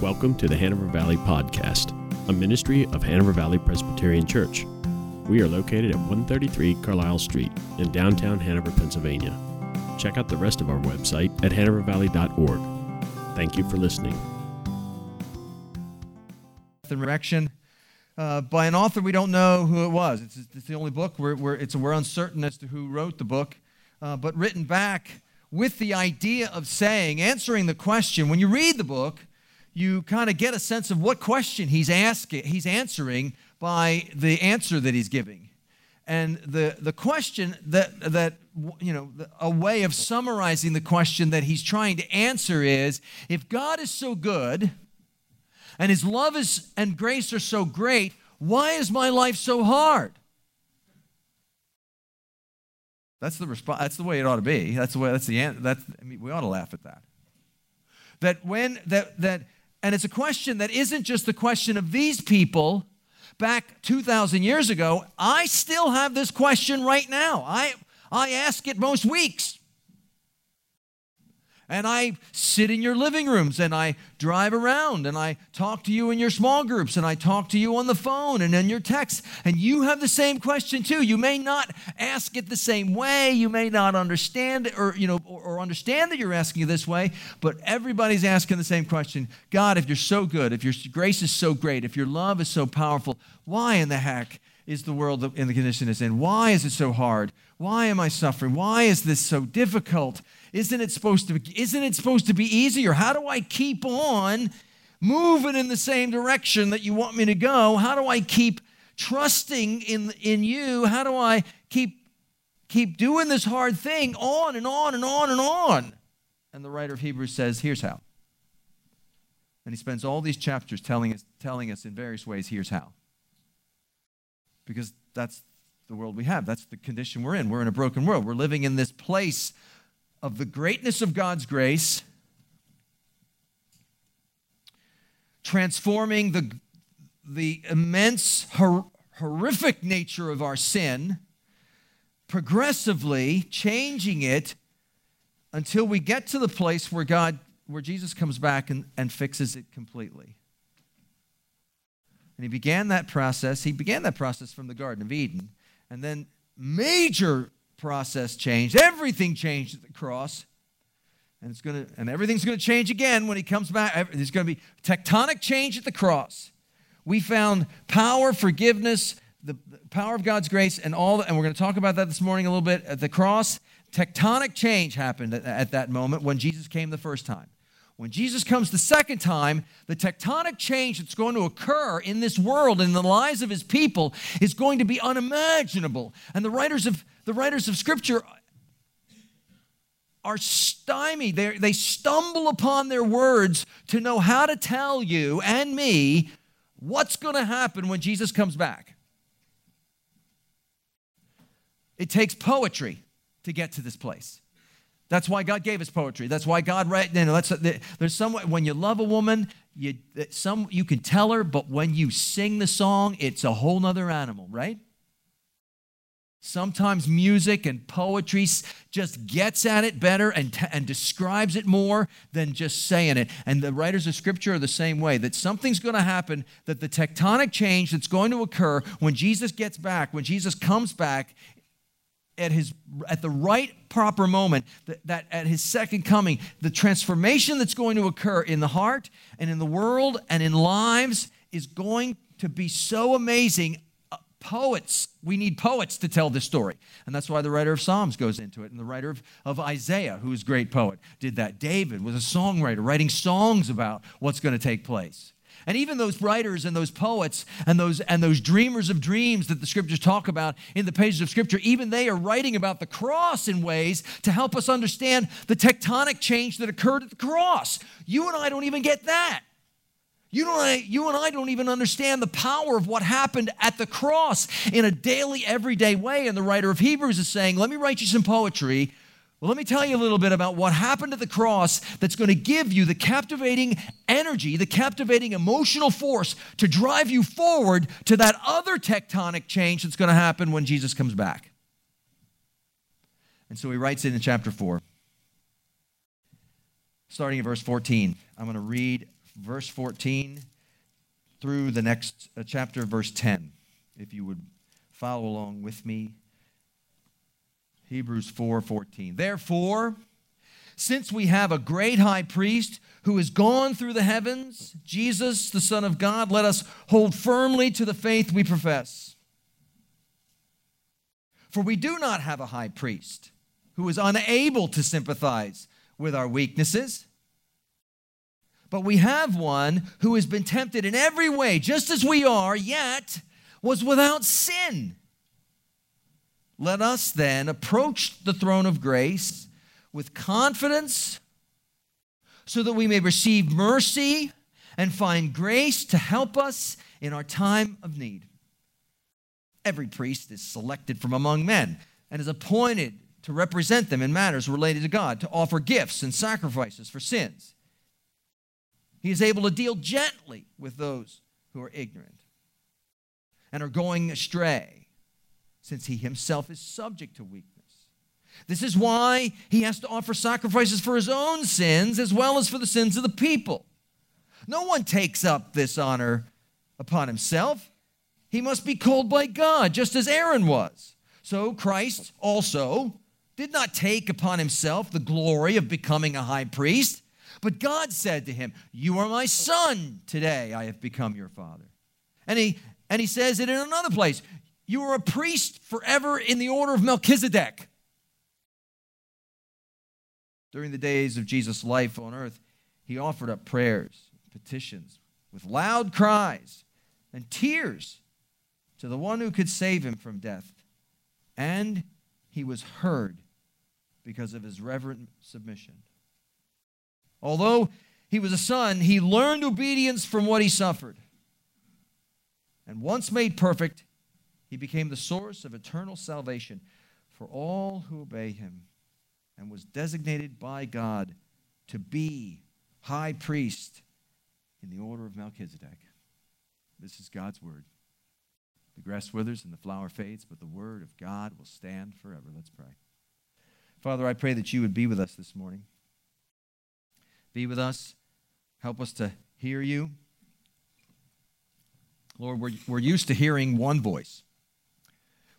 Welcome to the Hanover Valley Podcast, a ministry of Hanover Valley Presbyterian Church. We are located at 133 Carlisle Street in downtown Hanover, Pennsylvania. Check out the rest of our website at hanovervalley.org. Thank you for listening. The Direction uh, by an author we don't know who it was. It's, it's the only book where it's, we're uncertain as to who wrote the book, uh, but written back with the idea of saying, answering the question. When you read the book, you kind of get a sense of what question he's asking, he's answering by the answer that he's giving. And the, the question that, that, you know, a way of summarizing the question that he's trying to answer is if God is so good and his love is, and grace are so great, why is my life so hard? That's the response. That's the way it ought to be. That's the way. That's the. That's. I mean, we ought to laugh at that. That when that that and it's a question that isn't just the question of these people back 2,000 years ago. I still have this question right now. I, I ask it most weeks and I sit in your living rooms and I drive around and I talk to you in your small groups and I talk to you on the phone and in your texts. And you have the same question too. You may not ask it the same way. You may not understand it or, you know, or, or understand that you're asking it this way, but everybody's asking the same question. God, if you're so good, if your grace is so great, if your love is so powerful, why in the heck is the world in the condition it's in? Why is it so hard? Why am I suffering? Why is this so difficult? Isn't it supposed to be, isn't it supposed to be easier? How do I keep on moving in the same direction that you want me to go? How do I keep trusting in, in you? How do I keep keep doing this hard thing on and on and on and on? And the writer of Hebrews says, here's how. And he spends all these chapters telling us, telling us in various ways, here's how. Because that's the world we have. That's the condition we're in. We're in a broken world. We're living in this place of the greatness of God's grace, transforming the, the immense, hor- horrific nature of our sin, progressively changing it until we get to the place where God, where Jesus comes back and, and fixes it completely. And he began that process. He began that process from the Garden of Eden. And then major process changed. Everything changed at the cross. And it's going to and everything's going to change again when he comes back. There's going to be tectonic change at the cross. We found power, forgiveness, the, power of God's grace, and all. And we're going to talk about that this morning a little bit. At the cross, tectonic change happened at, at that moment when Jesus came the first time. When Jesus comes the second time, the tectonic change that's going to occur in this world in the lives of his people is going to be unimaginable. And the writers of the writers of scripture are stymied. They, they stumble upon their words to know how to tell you and me what's going to happen when Jesus comes back. It takes poetry to get to this place. That's why God gave us poetry. That's why God wrote. You know, that's, there's some when you love a woman, you some you can tell her, but when you sing the song, it's a whole nother animal, right? Sometimes music and poetry just gets at it better and, and describes it more than just saying it. And the writers of Scripture are the same way that something's going to happen, that the tectonic change that's going to occur when Jesus gets back, when Jesus comes back at, his, at the right proper moment, that, that at his second coming, the transformation that's going to occur in the heart and in the world and in lives is going to be so amazing. Uh, poets we need poets to tell this story. And that's why the writer of psalms goes into it. And the writer of, of isaiah who's a great poet did that. David was a songwriter writing songs about what's going to take place and even those writers and those poets and those and those dreamers of dreams that the scriptures talk about in the pages of scripture even they are writing about the cross in ways to help us understand the tectonic change that occurred at the cross you and i don't even get that you, don't, you and I don't even understand the power of what happened at the cross in a daily, everyday way. And the writer of Hebrews is saying, Let me write you some poetry. Well, let me tell you a little bit about what happened at the cross that's going to give you the captivating energy, the captivating emotional force to drive you forward to that other tectonic change that's going to happen when Jesus comes back. And so he writes it in chapter 4, starting at verse 14. I'm going to read verse 14 through the next uh, chapter, verse 10. If you would follow along with me. Hebrews 4 14. Therefore, since we have a great high priest who has gone through the heavens, Jesus, the Son of God, let us hold firmly to the faith we profess. For we do not have a high priest who is unable to sympathize with our weaknesses, but we have one who has been tempted in every way, just as we are, yet was without sin. Let us then approach the throne of grace with confidence so that we may receive mercy and find grace to help us in our time of need. Every priest is selected from among men and is appointed to represent them in matters related to God, to offer gifts and sacrifices for sins. He is able to deal gently with those who are ignorant and are going astray, since he himself is subject to weakness. This is why he has to offer sacrifices for his own sins as well as for the sins of the people. No one takes up this honor upon himself. He must be called by God, just as Aaron was. So Christ also did not take upon himself the glory of becoming a high priest, but God said to him, You are my son. Today I have become your father. And he, and he says it in another place You are a priest forever in the order of Melchizedek. During the days of Jesus' life on earth, he offered up prayers, petitions, with loud cries and tears to the one who could save him from death. And he was heard because of his reverent submission. Although he was a son, he learned obedience from what he suffered. And once made perfect, he became the source of eternal salvation for all who obey him and was designated by God to be high priest in the order of Melchizedek. This is God's word. The grass withers and the flower fades, but the word of God will stand forever. Let's pray. Father, I pray that you would be with us this morning. Be with us. Help us to hear you. Lord, we're, we're used to hearing one voice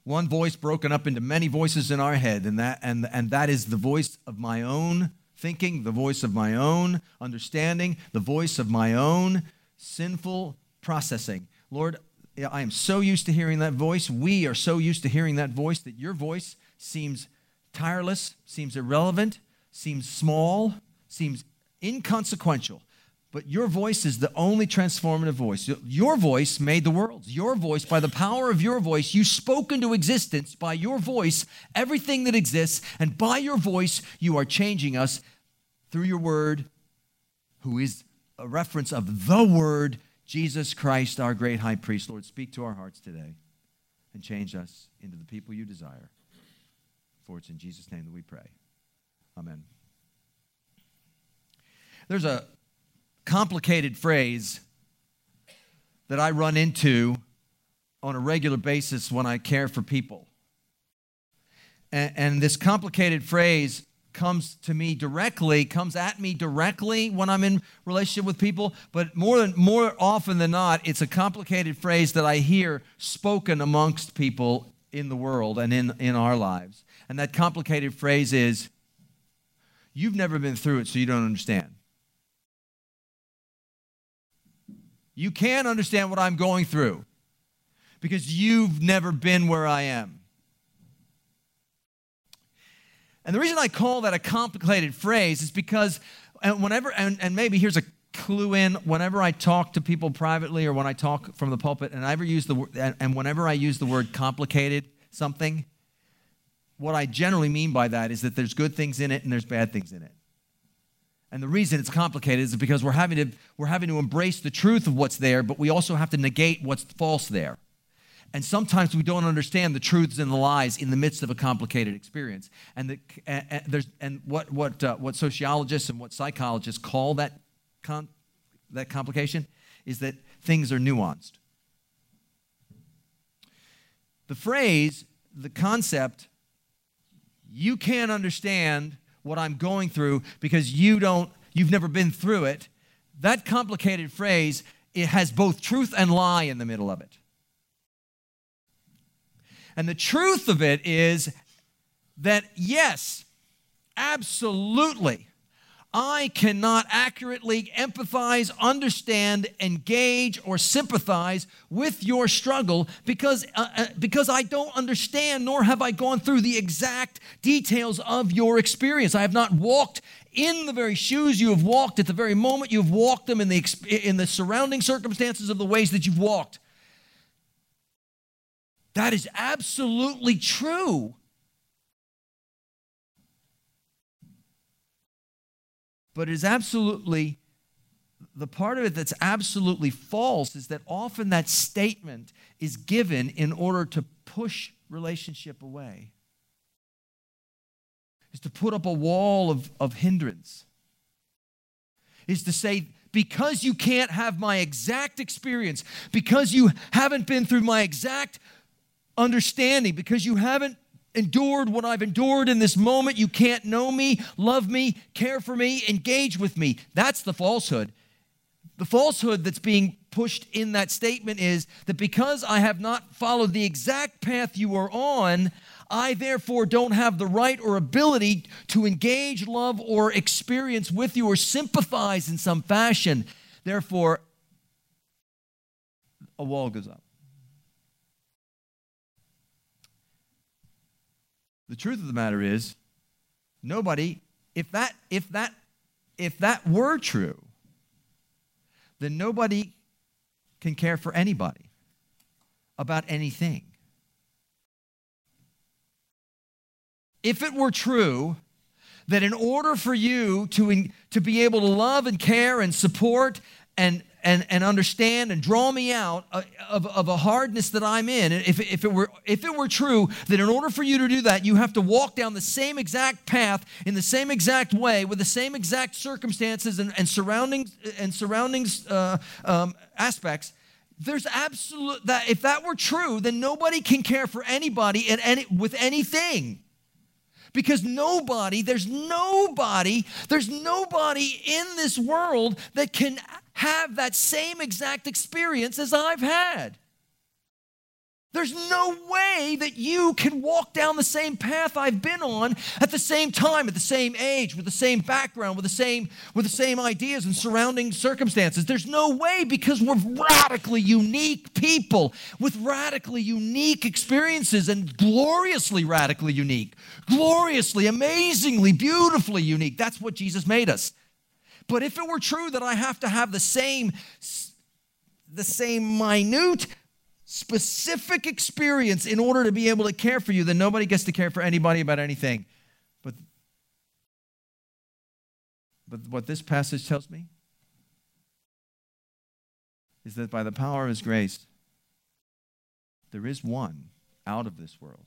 one voice broken up into many voices in our head, and that, and, and that is the voice of my own thinking, the voice of my own understanding, the voice of my own sinful processing. Lord, I am so used to hearing that voice. We are so used to hearing that voice that your voice seems tireless, seems irrelevant, seems small, seems inconsequential. But your voice is the only transformative voice. Your voice made the world. Your voice, by the power of your voice, you spoke into existence. By your voice, everything that exists. And by your voice, you are changing us through your word, who is a reference of the word, Jesus Christ, our great high priest. Lord, speak to our hearts today and change us into the people you desire. For it's in Jesus' name that we pray. Amen. There's a complicated phrase that I run into on a regular basis when I care for people. And, and, this complicated phrase comes to me directly, comes at me directly when I'm in relationship with people, but more than more often than not, it's a complicated phrase that I hear spoken amongst people in the world and in, in our lives. And that complicated phrase is, You've never been through it, so you don't understand. You can't understand what I'm going through because you've never been where I am. And the reason I call that a complicated phrase is because and whenever, and, and maybe here's a clue in, whenever I talk to people privately or when I talk from the pulpit, and I ever use the word, and whenever I use the word complicated something, what I generally mean by that is that there's good things in it and there's bad things in it. And the reason it's complicated is because we're having to, we're having to embrace the truth of what's there, but we also have to negate what's false there. And sometimes we don't understand the truths and the lies in the midst of a complicated experience. And, the, and, there's, and what, what, uh, what sociologists and what psychologists call that, that complication is that things are nuanced. The phrase, the concept, you can't understand what I'm going through because you don't, you've never been through it. that complicated phrase it has both truth and lie in the middle of it. And the truth of it is that, yes, absolutely, I cannot accurately empathize, understand, engage, or sympathize with your struggle because, uh, uh, because I don't understand, nor have I gone through the exact details of your experience. I have not walked in the very shoes you have walked at the very moment you have walked them in the, in the surrounding circumstances of the ways that you've walked. That is absolutely true. But it is absolutely, the part of it that's absolutely false is that often that statement is given in order to push relationship away, is to put up a wall of, of hindrance, is to say, because you can't have my exact experience, because you haven't been through my exact understanding, because you haven't endured what I've endured in this moment. You can't know me, love me, care for me, engage with me. That's the falsehood. The falsehood that's being pushed in that statement is that because I have not followed the exact path you are on, I therefore don't have the right or ability to engage, love, or experience with you or sympathize in some fashion. Therefore, a wall goes up. The truth of the matter is, nobody, if that, if that, if that were true, then nobody can care for anybody about anything. If it were true that in order for you to, to be able to love and care and support and and, and understand and draw me out of, of a hardness that I'm in. If, if, it were, if it were true that in order for you to do that, you have to walk down the same exact path in the same exact way with the same exact circumstances and, and surroundings and surroundings uh, um, aspects, there's absolute that if that were true, then nobody can care for anybody and any, with anything because nobody, there's nobody, there's nobody in this world that can have that same exact experience as I've had. There's no way that you can walk down the same path I've been on at the same time, at the same age, with the same background, with the same, with the same ideas and surrounding circumstances. There's no way because we're radically unique people with radically unique experiences and gloriously radically unique, gloriously, amazingly, beautifully unique. That's what Jesus made us. But if it were true that I have to have the same the same minute specific experience in order to be able to care for you, then nobody gets to care for anybody about anything. But, but what this passage tells me is that by the power of His grace, there is one out of this world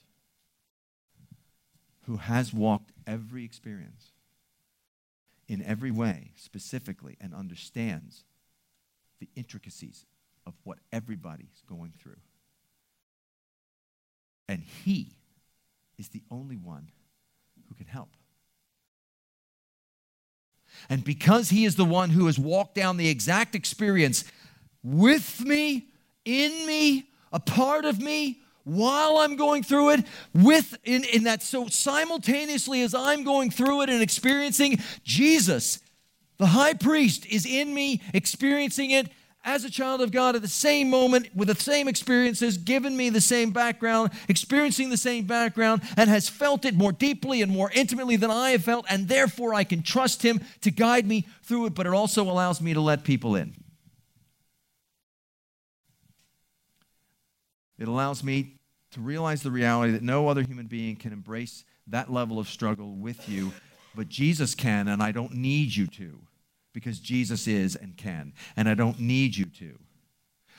who has walked every experience in every way, specifically, and understands the intricacies of what everybody's going through. And He is the only one who can help. And because He is the one who has walked down the exact experience with me, in me, a part of me, while I'm going through it, with in, in that so simultaneously as I'm going through it and experiencing Jesus, the high priest, is in me, experiencing it as a child of God at the same moment with the same experiences, given me the same background, experiencing the same background, and has felt it more deeply and more intimately than I have felt, and therefore I can trust Him to guide me through it, but it also allows me to let people in. It allows me to realize the reality that no other human being can embrace that level of struggle with you, but Jesus can, and I don't need you to because Jesus is and can. And I don't need you to.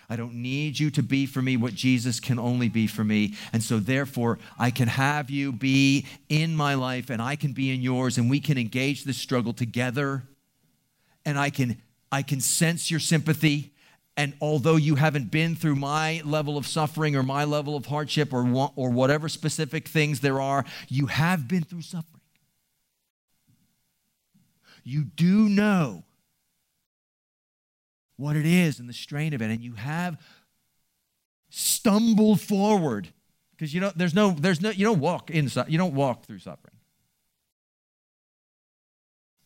I don't need you to be for me what Jesus can only be for me. And so, therefore, I can have you be in my life and I can be in yours, and we can engage this struggle together. And I can, I can sense your sympathy. And although you haven't been through my level of suffering or my level of hardship or, or whatever specific things there are, you have been through suffering. You do know what it is and the strain of it, and you have stumbled forward. Because you know there's no there's no you don't walk inside you don't walk through suffering.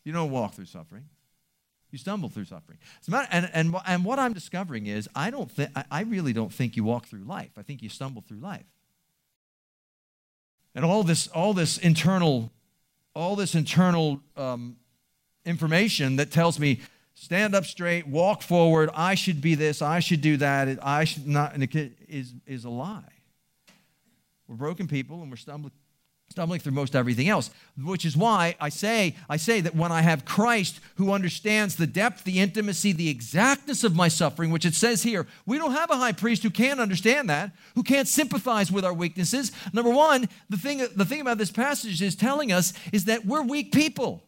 You don't walk through suffering you stumble through suffering. Matter, and, and, and what i'm discovering is i don't think i really don't think you walk through life. I think you stumble through life. And all this all this internal all this internal um, information that tells me stand up straight walk forward i should be this i should do that i should not is, is a lie. We're broken people and we're stumbling, stumbling through most everything else, which is why I say, I say that when I have Christ who understands the depth, the intimacy, the exactness of my suffering, which it says here, we don't have a high priest who can't understand that, who can't sympathize with our weaknesses. Number one, the thing, the thing about this passage is telling us is that we're weak people.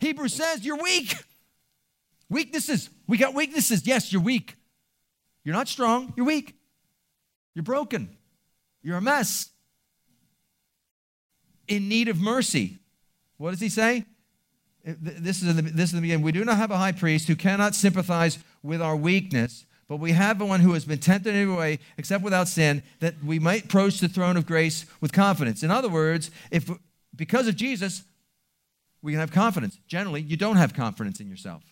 Hebrews says you're weak. Weaknesses. We got weaknesses. Yes, you're weak. You're not strong, you're weak. You're broken. You're a mess. In need of mercy. What does he say? Uh, this is, the, this is the beginning. We do not have a high priest who cannot sympathize with our weakness, but we have one who has been tempted in every way, except without sin, that we might approach the throne of grace with confidence. In other words, if because of Jesus, we can have confidence. Generally, you don't have confidence in yourself.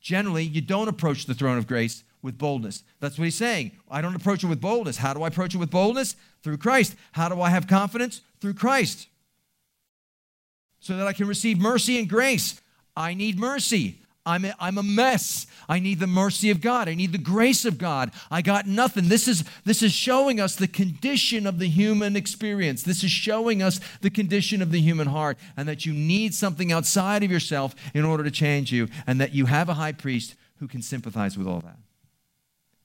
Generally, you don't approach the throne of grace with boldness. That's what he's saying. I don't approach it with boldness. How do I approach it with boldness? Through Christ. How do I have confidence? Through Christ. So that I can receive mercy and grace. I need mercy. I'm a, I'm a mess. I need the mercy of God. I need the grace of God. I got nothing. This is, this is showing us the condition of the human experience. This is showing us the condition of the human heart and that you need something outside of yourself in order to change you and that you have a high priest who can sympathize with all that.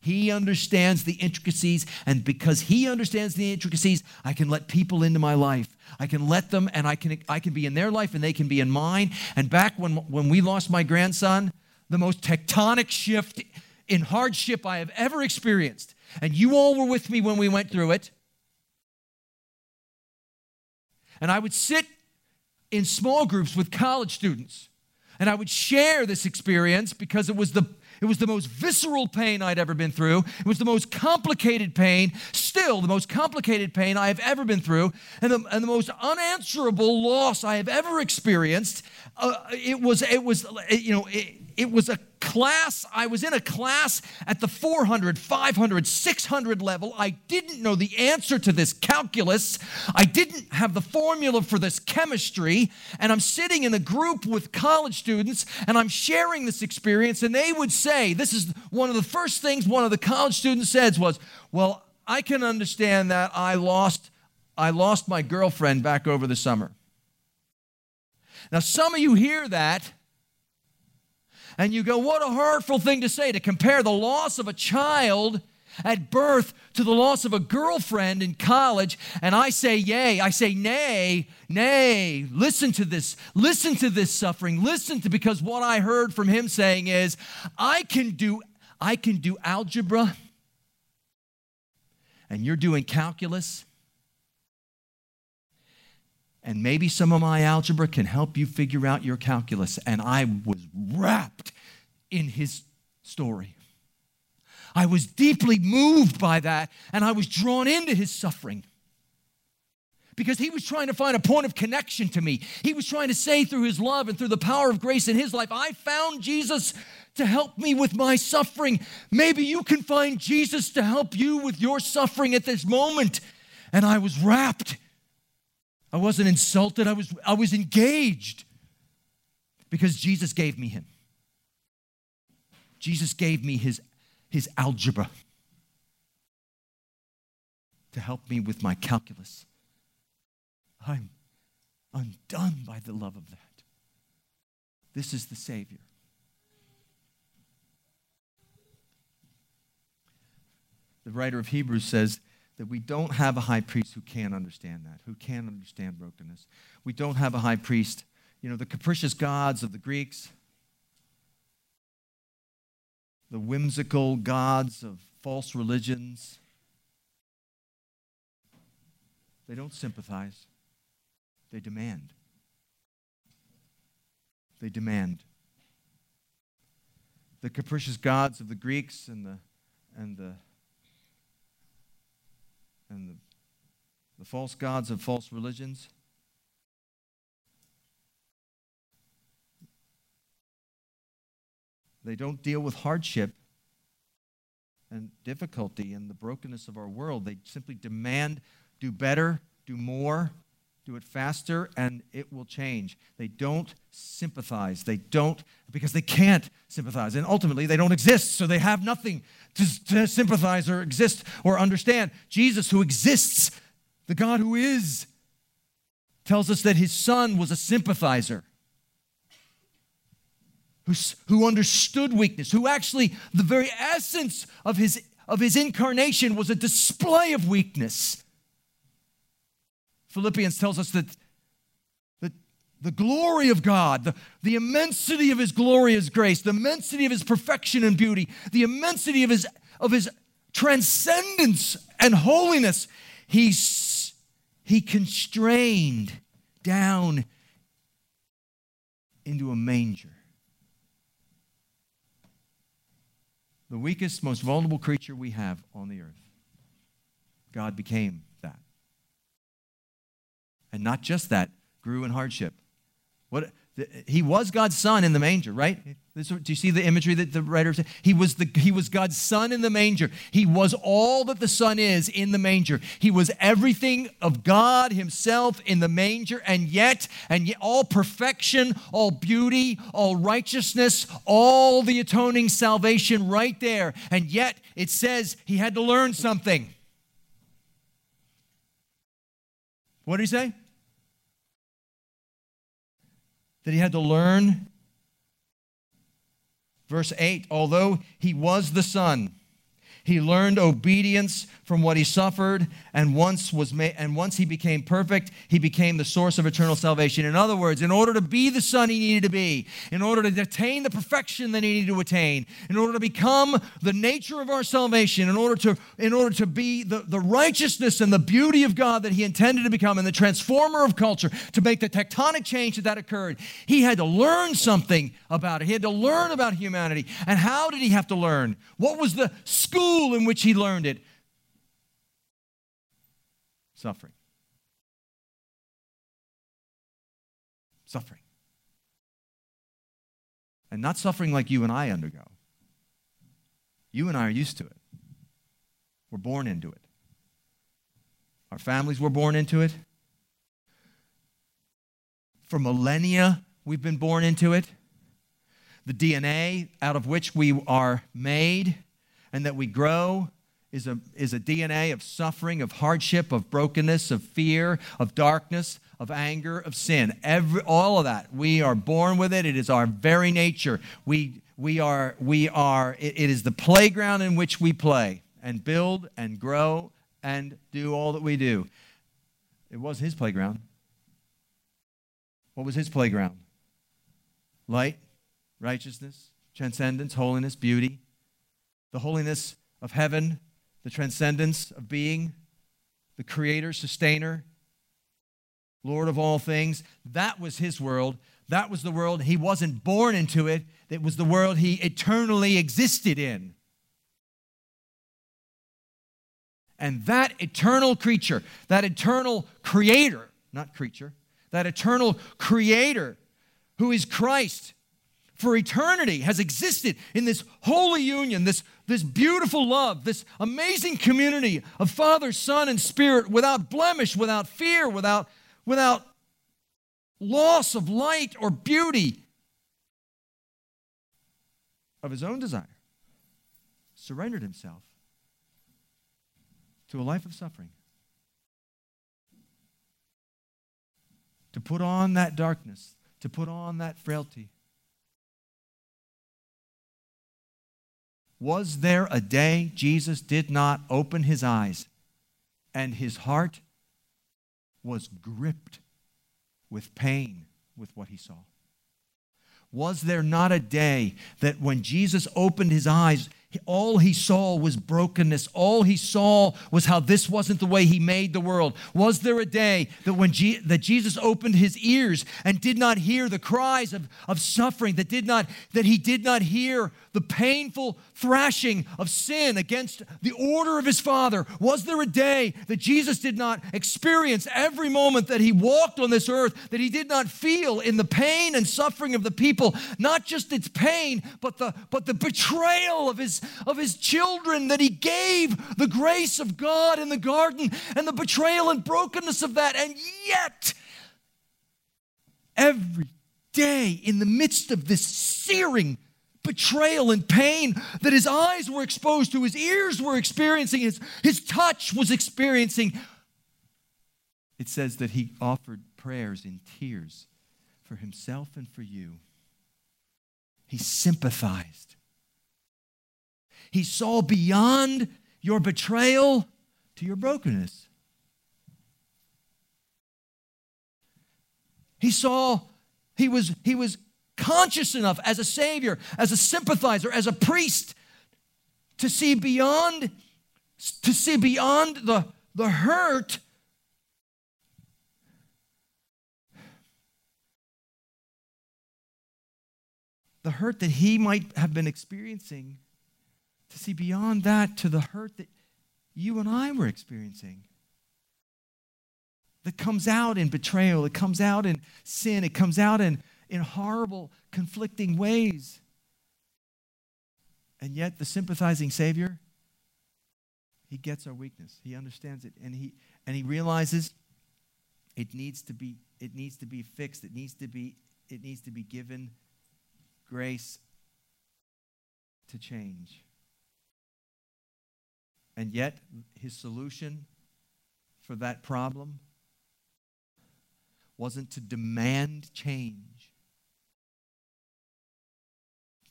He understands the intricacies, and because he understands the intricacies, I can let people into my life. I can let them, and I can, I can be in their life, and they can be in mine. And back when, when we lost my grandson, the most tectonic shift in hardship I have ever experienced, and you all were with me when we went through it. And I would sit in small groups with college students, and I would share this experience because it was the it was the most visceral pain I'd ever been through. It was the most complicated pain, still the most complicated pain I have ever been through, and the, and the most unanswerable loss I have ever experienced. Uh, it was, it was, you know, it, it was a class, I was in a class at the 400, 500, 600 level. I didn't know the answer to this calculus. I didn't have the formula for this chemistry. And I'm sitting in a group with college students and I'm sharing this experience. And they would say, This is one of the first things one of the college students said was, Well, I can understand that I lost. I lost my girlfriend back over the summer. Now, some of you hear that and you go, what a hurtful thing to say to compare the loss of a child at birth to the loss of a girlfriend in college. And I say, yay. I say, nay, nay. Listen to this. Listen to this suffering. Listen to, because what I heard from him saying is, I can do, I can do algebra, and you're doing calculus. And maybe some of my algebra can help you figure out your calculus. And I was wrapped in his story. I was deeply moved by that, and I was drawn into his suffering because he was trying to find a point of connection to me. He was trying to say through his love and through the power of grace in his life, I found Jesus to help me with my suffering. Maybe you can find Jesus to help you with your suffering at this moment. And I was wrapped I wasn't insulted, I was, I was engaged because Jesus gave me him. Jesus gave me his, his algebra to help me with my calculus. I'm undone by the love of that. This is the Savior. The writer of Hebrews says, that we don't have a high priest who can't understand that, who can't understand brokenness. We don't have a high priest. You know, the capricious gods of the Greeks, the whimsical gods of false religions, they don't sympathize, they demand. They demand. the capricious gods of the Greeks and the and the and the, the false gods of false religions. They don't deal with hardship and difficulty and the brokenness of our world. They simply demand do better, do more, do it faster, and it will change. They don't sympathize. They don't, because they can't sympathize. And ultimately, they don't exist, so they have nothing to, to sympathize or exist or understand. Jesus, who exists, the God who is, tells us that his son was a sympathizer who, who understood weakness, who actually, the very essence of his, of his incarnation was a display of weakness. Philippians tells us that, that the glory of God, the, the immensity of his glorious grace, the immensity of his perfection and beauty, the immensity of his, of his transcendence and holiness, he, he constrained down into a manger. the weakest, most vulnerable creature we have on the earth. God became that. And not just that, grew in hardship. What he was God's son in the manger, right? This, do you see the imagery that the writer said? He was, the, he was God's son in the manger. He was all that the son is in the manger. He was everything of God himself in the manger, and yet, and yet all perfection, all beauty, all righteousness, all the atoning salvation right there. And yet it says he had to learn something. What did he say? That he had to learn. Verse 8 although he was the Son, he learned obedience from what he suffered, and once was ma- and once he became perfect, he became the source of eternal salvation. In other words, in order to be the son he needed to be, in order to attain the perfection that he needed to attain, in order to become the nature of our salvation, in order to in order to be the, the righteousness and the beauty of God that he intended to become, and the transformer of culture, to make the tectonic change that that occurred, he had to learn something about it. He had to learn about humanity. And how did he have to learn? What was the school in which he learned it? Suffering. Suffering. And not suffering like you and I undergo. You and I are used to it. We're born into it. Our families were born into it. For millennia, we've been born into it. The DNA out of which we are made and that we grow is a, is a DNA of suffering, of hardship, of brokenness, of fear, of darkness, of anger, of sin. Every, all of that. We are born with it. It is our very nature. We, we are, we are it, it is the playground in which we play and build and grow and do all that we do. It was his playground. What was his playground? Light, righteousness, transcendence, holiness, beauty. The holiness of heaven the transcendence of being, the creator, sustainer, Lord of all things. That was his world. That was the world. He wasn't born into it, it was the world he eternally existed in. And that eternal creature, that eternal creator, not creature, that eternal creator who is Christ, for eternity has existed in this holy union, this, this beautiful love, this amazing community of Father, Son, and Spirit without blemish, without fear, without, without loss of light or beauty of his own desire, surrendered himself to a life of suffering. To put on that darkness, to put on that frailty, Was there a day Jesus did not open his eyes and his heart was gripped with pain with what he saw? Was there not a day that when Jesus opened his eyes, all he saw was brokenness. All he saw was how this wasn't the way he made the world. Was there a day that when Je- that Jesus opened his ears and did not hear the cries of, of suffering, that did not that he did not hear the painful thrashing of sin against the order of his father? Was there a day that Jesus did not experience every moment that he walked on this earth, that he did not feel in the pain and suffering of the people, not just its pain, but the but the betrayal of his of his children, that he gave the grace of God in the garden and the betrayal and brokenness of that. And yet, every day in the midst of this searing betrayal and pain that his eyes were exposed to, his ears were experiencing, his, his touch was experiencing. It says that he offered prayers in tears for himself and for you. He sympathized. He saw beyond your betrayal to your brokenness. He saw, he was, he was conscious enough as a savior, as a sympathizer, as a priest to see beyond, to see beyond the, the hurt the hurt that he might have been experiencing to see beyond that to the hurt that you and I were experiencing. That comes out in betrayal, it comes out in sin, it comes out in, in horrible, conflicting ways. And yet, the sympathizing Savior, he gets our weakness. He understands it, and he, and he realizes it needs to be it needs to be fixed. It needs to be it needs to be given grace to change. And yet, his solution for that problem wasn't to demand change,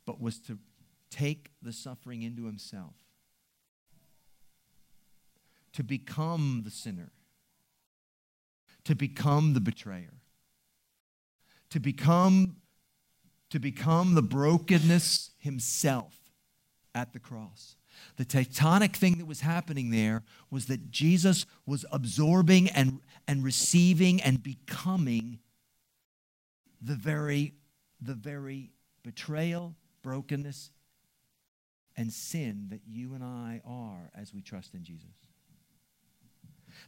but was to take the suffering into himself, to become the sinner, to become the betrayer, to become to become the brokenness himself at the cross. The tectonic thing that was happening there was that Jesus was absorbing and, and receiving and becoming the very, the very betrayal, brokenness, and sin that you and I are as we trust in Jesus.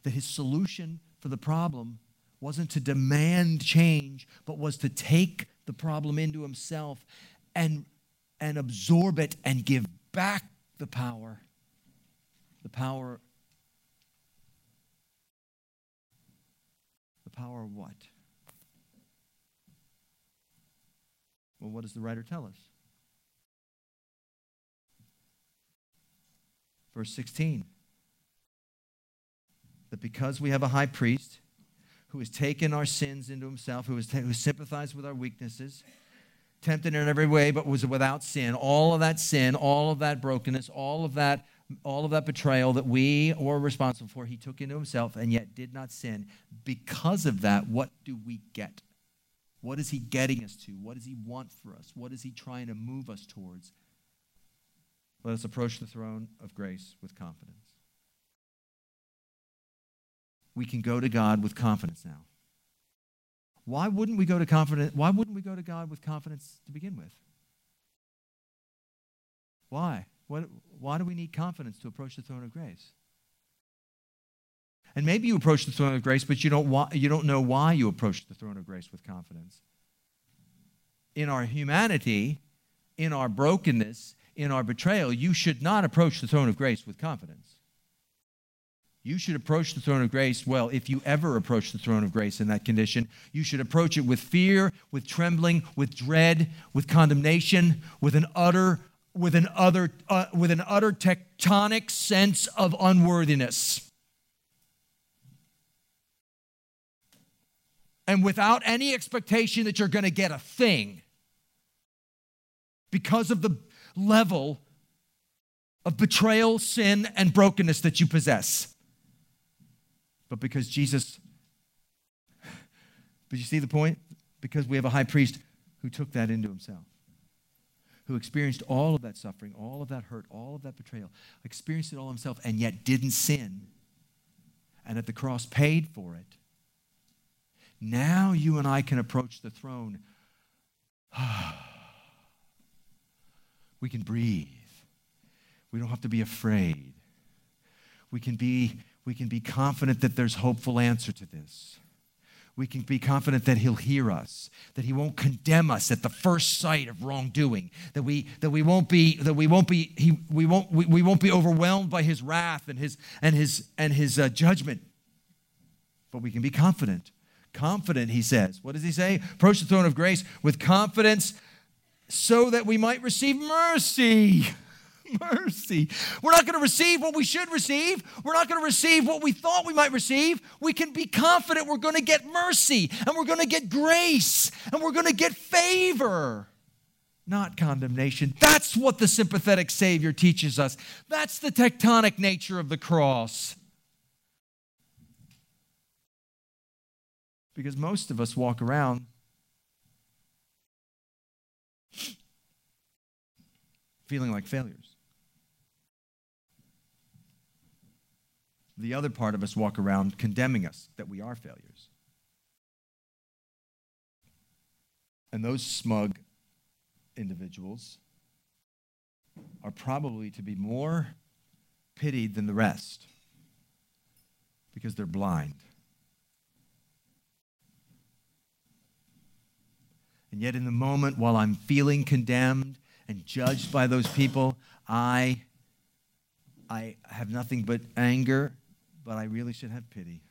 That his solution for the problem wasn't to demand change, but was to take the problem into himself and, and absorb it and give back the power. The power. The power of what? Well, what does the writer tell us? Verse 16 that because we have a high priest who has taken our sins into himself, who has, who sympathized with our weaknesses, tempted in every way, but was without sin. All of that sin, all of that brokenness, all of that, all of that betrayal that we were responsible for, he took into himself and yet did not sin. Because of that, what do we get? What is he getting us to? What does he want for us? What is he trying to move us towards? Let us approach the throne of grace with confidence. We can go to God with confidence now. Why wouldn't we go to confidence? Why wouldn't we go to God with confidence to begin with? Why? What, why do we need confidence to approach the throne of grace? And maybe you approach the throne of grace, but you don't, you don't know why you approach the throne of grace with confidence. In our humanity, in our brokenness, in our betrayal, you should not approach the throne of grace with confidence you should approach the throne of grace. Well, if you ever approach the throne of grace in that condition, you should approach it with fear, with trembling, with dread, with condemnation, with an utter, with an other, uh, with an utter tectonic sense of unworthiness. And without any expectation that you're going to get a thing because of the level of betrayal, sin, and brokenness that you possess but because Jesus, but you see the point? Because we have a high priest who took that into himself, who experienced all of that suffering, all of that hurt, all of that betrayal, experienced it all himself, and yet didn't sin, and at the cross paid for it. Now you and I can approach the throne. we can breathe. We don't have to be afraid. We can be, we can be confident that there's hopeful answer to this. We can be confident that he'll hear us that he won't condemn us at the first sight of wrongdoing that we that we won't be that we won't be he, we won't we, we won't be overwhelmed by his wrath and his and his and his uh, judgment. But we can be confident. Confident he says. What does he say? Approach the throne of grace with confidence so that we might receive mercy mercy. We're not going to receive what we should receive. We're not going to receive what we thought we might receive. We can be confident we're going to get mercy and we're going to get grace and we're going to get favor, not condemnation. That's what the sympathetic Savior teaches us. That's the tectonic nature of the cross. Because most of us walk around feeling like failures. The other part of us walk around condemning us that we are failures. And those smug individuals are probably to be more pitied than the rest because they're blind. And yet, in the moment while I'm feeling condemned and judged by those people, I, I have nothing but anger but I really should have pity.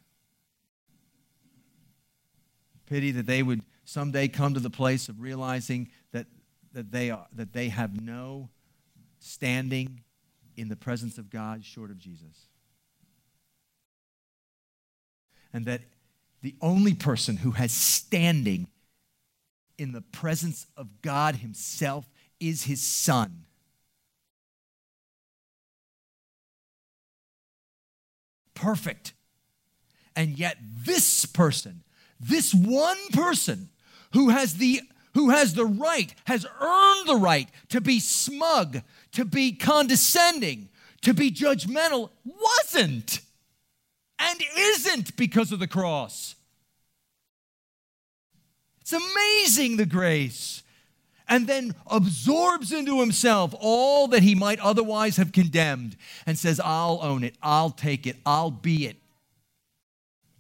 Pity that they would someday come to the place of realizing that, that, they, are, that they have no standing in the presence of God short of Jesus. And that the only person who has standing in the presence of God Himself is His Son. Perfect. And yet, this person, this one person who has the who has the right, has earned the right to be smug, to be condescending, to be judgmental, wasn't and isn't because of the cross. It's amazing the grace and then absorbs into himself all that he might otherwise have condemned and says, I'll own it, I'll take it, I'll be it,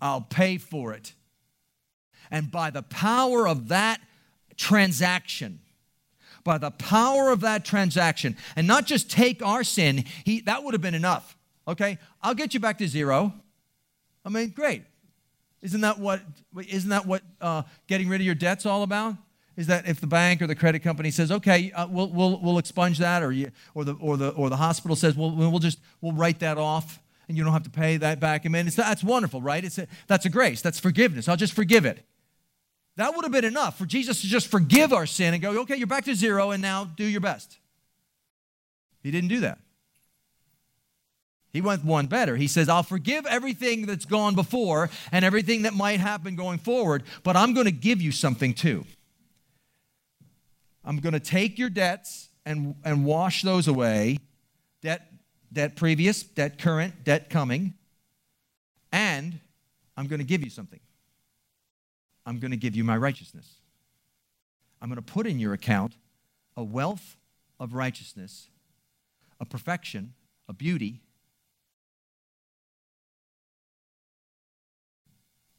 I'll pay for it. And by the power of that transaction, by the power of that transaction, and not just take our sin, he, that would have been enough. Okay, I'll get you back to zero. I mean, great. Isn't that what, isn't that what uh, getting rid of your debt's all about? Is that if the bank or the credit company says, okay, uh, we'll, we'll, we'll expunge that, or, you, or, the, or, the, or the hospital says, well, we'll just we'll write that off and you don't have to pay that back. I mean, it's, that's wonderful, right? It's a, that's a grace. That's forgiveness. I'll just forgive it. That would have been enough for Jesus to just forgive our sin and go, okay, you're back to zero and now do your best. He didn't do that. He went one better. He says, I'll forgive everything that's gone before and everything that might happen going forward, but I'm going to give you something too. I'm going to take your debts and, and wash those away debt, debt previous, debt current, debt coming. And I'm going to give you something. I'm going to give you my righteousness. I'm going to put in your account a wealth of righteousness, a perfection, a beauty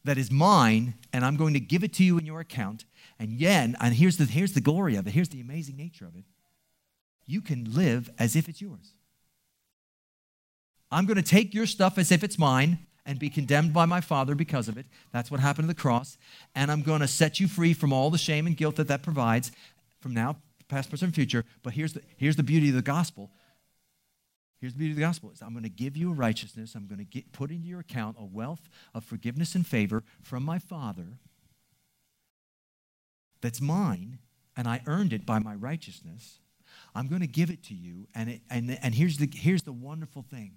that is mine, and I'm going to give it to you in your account. And yet, and here's the, here's the glory of it, here's the amazing nature of it. You can live as if it's yours. I'm going to take your stuff as if it's mine and be condemned by my Father because of it. That's what happened to the cross. And I'm going to set you free from all the shame and guilt that that provides from now, past, present, and future. But here's the, here's the beauty of the gospel Here's the beauty of the gospel is I'm going to give you a righteousness. I'm going to get, put into your account a wealth of forgiveness and favor from my Father that's mine, and I earned it by my righteousness. I'm going to give it to you. And, it, and, and here's, the, here's the wonderful thing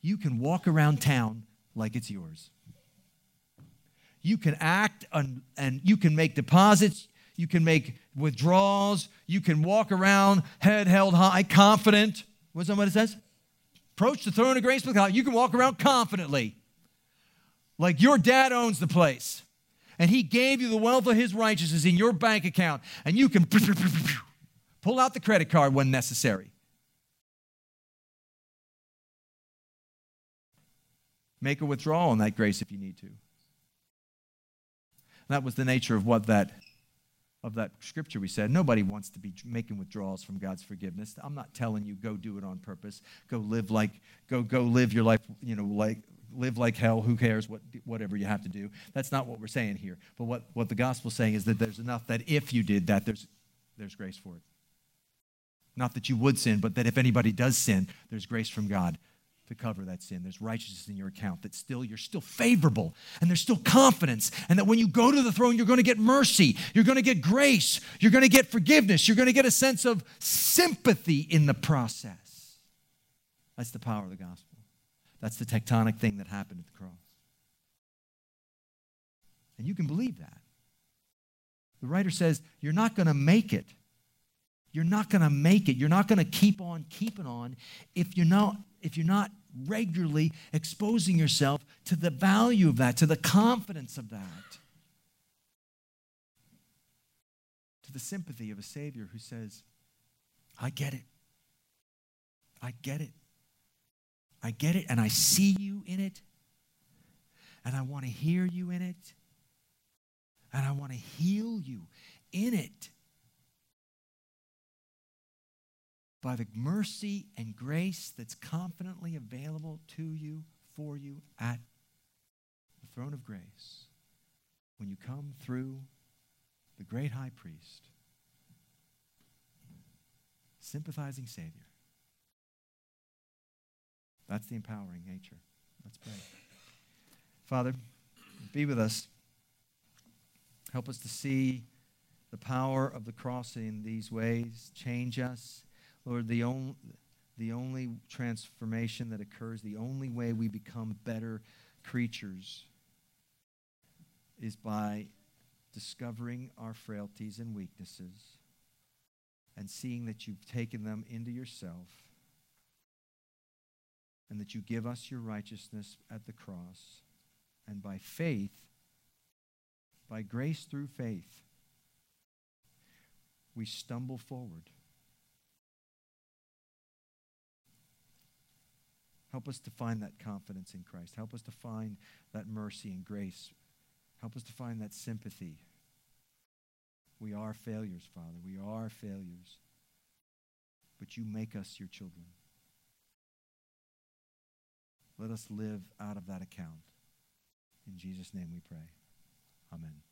you can walk around town like it's yours. You can act and, and you can make deposits You can make withdrawals. You can walk around head held high, confident. What it says? Approach the throne of grace with God. You can walk around confidently. Like your dad owns the place. And he gave you the wealth of his righteousness in your bank account. And you can pull out the credit card when necessary. Make a withdrawal on that grace if you need to. That was the nature of what that of that scripture we said. Nobody wants to be making withdrawals from God's forgiveness. I'm not telling you go do it on purpose. Go live like go go live your life, you know, like live like hell. Who cares what whatever you have to do? That's not what we're saying here. But what what the gospel's saying is that there's enough that if you did that, there's there's grace for it. Not that you would sin, but that if anybody does sin, there's grace from God to cover that sin. There's righteousness in your account that still you're still favorable and there's still confidence and that when you go to the throne you're going to get mercy, you're going to get grace, you're going to get forgiveness, you're going to get a sense of sympathy in the process. That's the power of the gospel. That's the tectonic thing that happened at the cross. And you can believe that. The writer says you're not going to make it you're not going to make it. You're not going to keep on keeping on if you're not if you're not regularly exposing yourself to the value of that, to the confidence of that, to the sympathy of a Savior who says, I get it. I get it. I get it, and I see you in it, and I want to hear you in it, and I want to heal you in it. by the mercy and grace that's confidently available to you, for you at the throne of grace when you come through the great high priest, sympathizing Savior. That's the empowering nature. Let's pray. Father, be with us. Help us to see the power of the cross in these ways. Change us Lord, the only, the only transformation that occurs, the only way we become better creatures is by discovering our frailties and weaknesses and seeing that you've taken them into yourself and that you give us your righteousness at the cross. And by faith, by grace through faith, we stumble forward. Help us to find that confidence in Christ. Help us to find that mercy and grace. Help us to find that sympathy. We are failures, Father. We are failures. But you make us your children. Let us live out of that account. In Jesus' name we pray. Amen.